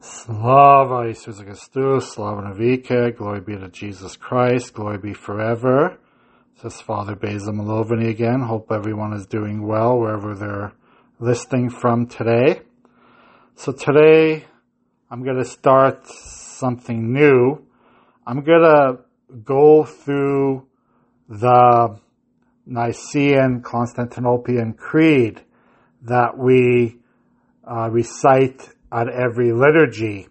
Slava Jesus Christus, Slava Navika, glory be to Jesus Christ, glory be forever. This is Father Basil Malovany again. Hope everyone is doing well wherever they're listening from today. So today I'm going to start something new. I'm going to go through the Nicene Constantinopolitan Creed that we uh, recite at every liturgy.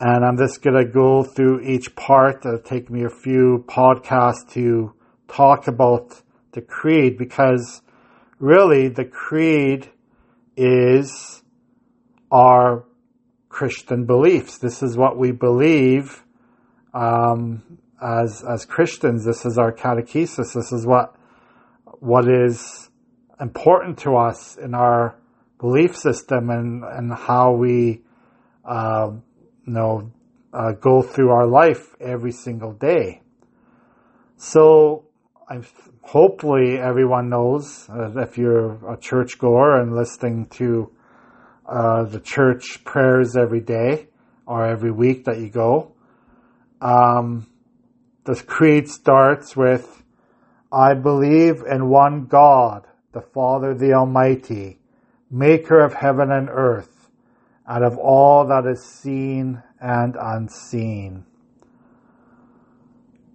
And I'm just going to go through each part. It'll take me a few podcasts to talk about the creed because really the creed is our Christian beliefs. This is what we believe um, as as Christians. This is our catechesis. This is what what is important to us in our belief system and, and how we, uh, you know, uh, go through our life every single day. So, i hopefully everyone knows uh, if you're a churchgoer and listening to uh, the church prayers every day or every week that you go. Um, the creed starts with, I believe in one God, the Father, the Almighty, maker of heaven and earth, and of all that is seen and unseen.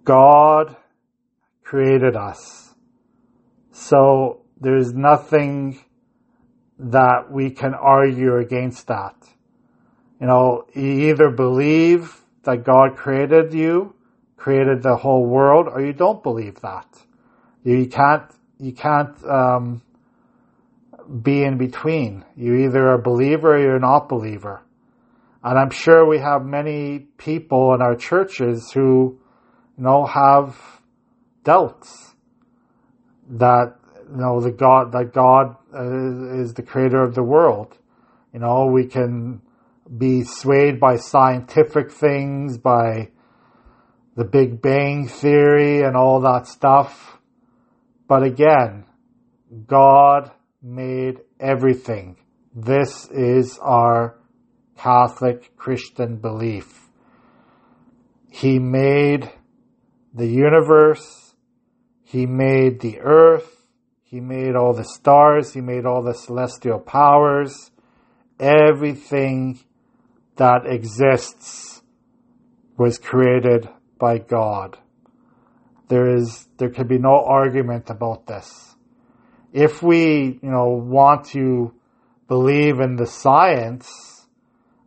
God created us. So there's nothing that we can argue against that. You know, you either believe that God created you, created the whole world, or you don't believe that. You can't, you can't, um, be in between. You're either a believer or you're not believer. And I'm sure we have many people in our churches who, you know, have doubts that, you know, the God, that God uh, is the creator of the world. You know, we can be swayed by scientific things, by the Big Bang Theory and all that stuff. But again, God made everything. This is our Catholic Christian belief. He made the universe. He made the earth. He made all the stars. He made all the celestial powers. Everything that exists was created by God. There is, there can be no argument about this if we, you know, want to believe in the science,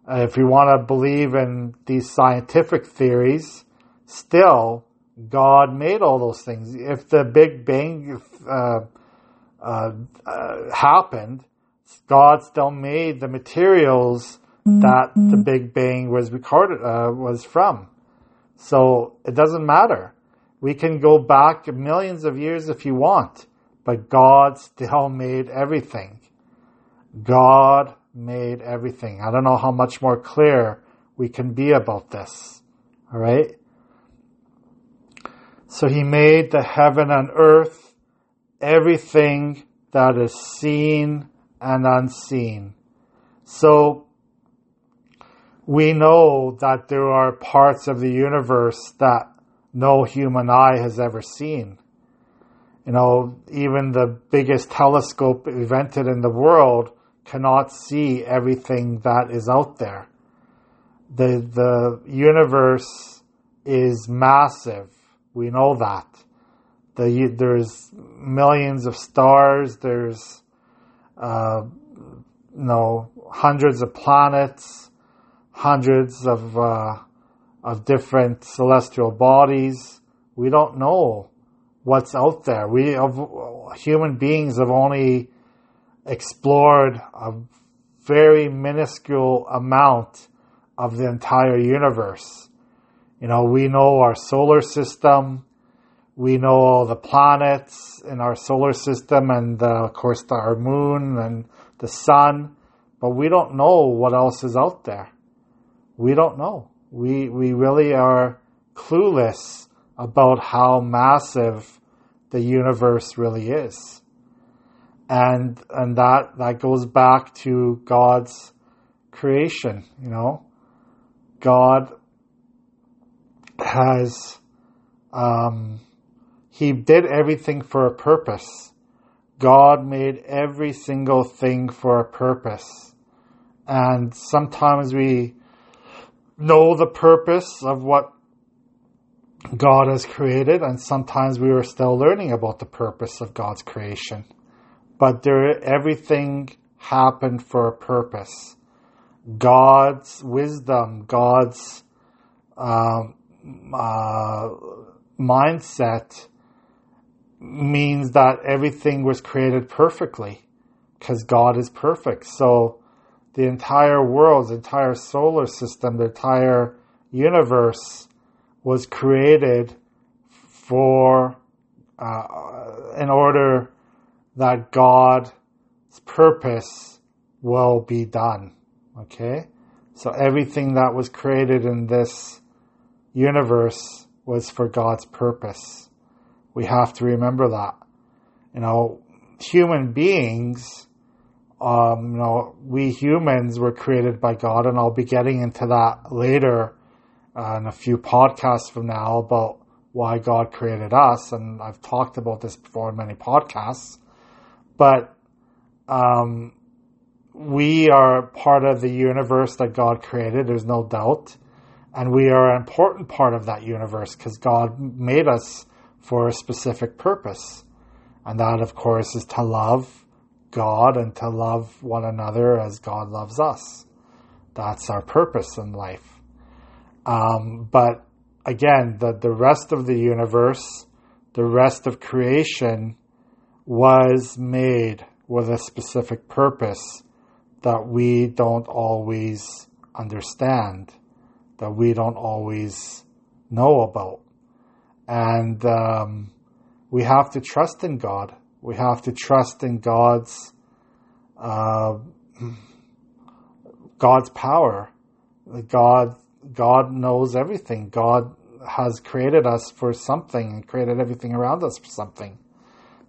uh, if we want to believe in these scientific theories, still, God made all those things. If the Big Bang uh, uh, uh happened, God still made the materials that the Big Bang was recorded uh, was from. So it doesn't matter. We can go back millions of years if you want but God still made everything. God made everything. I don't know how much more clear we can be about this. Alright? So he made the heaven and earth, everything that is seen and unseen. So we know that there are parts of the universe that no human eye has ever seen you know, even the biggest telescope invented in the world cannot see everything that is out there. The, the universe is massive. We know that. The, there's millions of stars. There's, uh, you know, hundreds of planets, hundreds of, uh, of different celestial bodies. We don't know what's out there. We of human beings have only explored a very minuscule amount of the entire universe. You know, we know our solar system, we know all the planets in our solar system, and uh, of course our moon and the sun, but we don't know what else is out there. We don't know. We we really are clueless about how massive the universe really is. And, and that, that goes back to God's creation, you know. God has, um, He did everything for a purpose. God made every single thing for a purpose. And sometimes we know the purpose of what God has created, and sometimes we are still learning about the purpose of God's creation. But there, everything happened for a purpose. God's wisdom, God's um, uh, mindset means that everything was created perfectly because God is perfect. So the entire world, the entire solar system, the entire universe was created for, uh, in order that God's purpose will be done. Okay? So everything that was created in this universe was for God's purpose. We have to remember that. You know, human beings, um, you know, we humans were created by God, and I'll be getting into that later uh, in a few podcasts from now about why God created us, and I've talked about this before in many podcasts. But um, we are part of the universe that God created. There's no doubt. And we are an important part of that universe because God made us for a specific purpose. And that, of course, is to love God and to love one another as God loves us. That's our purpose in life. Um, but again, the, the rest of the universe, the rest of creation was made with a specific purpose that we don't always understand that we don't always know about. And um, we have to trust in God. We have to trust in God's uh, God's power. The God God knows everything. God has created us for something and created everything around us for something.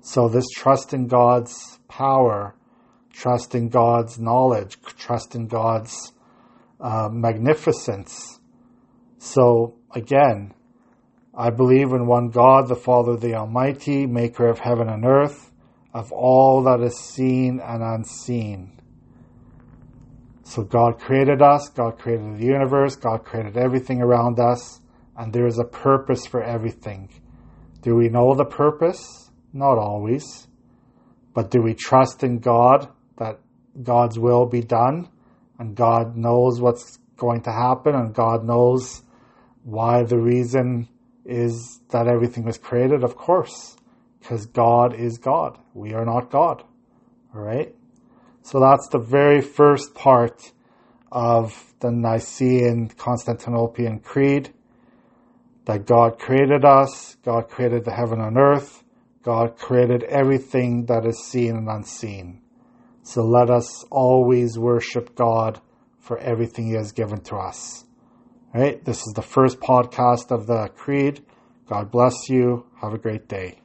So this trust in God's power, trust in God's knowledge, trust in God's uh, magnificence so again, I believe in one God, the Father, the Almighty, maker of heaven and earth, of all that is seen and unseen. So God created us, God created the universe, God created everything around us, and there is a purpose for everything. Do we know the purpose? Not always. But do we trust in God that God's will be done and God knows what's going to happen and God knows why the reason is that everything was created? Of course, because God is God. We are not God. All right? So that's the very first part of the Nicene Constantinopolitan Creed that God created us, God created the heaven and earth, God created everything that is seen and unseen. So let us always worship God for everything He has given to us. All right, this is the first podcast of the Creed. God bless you. Have a great day.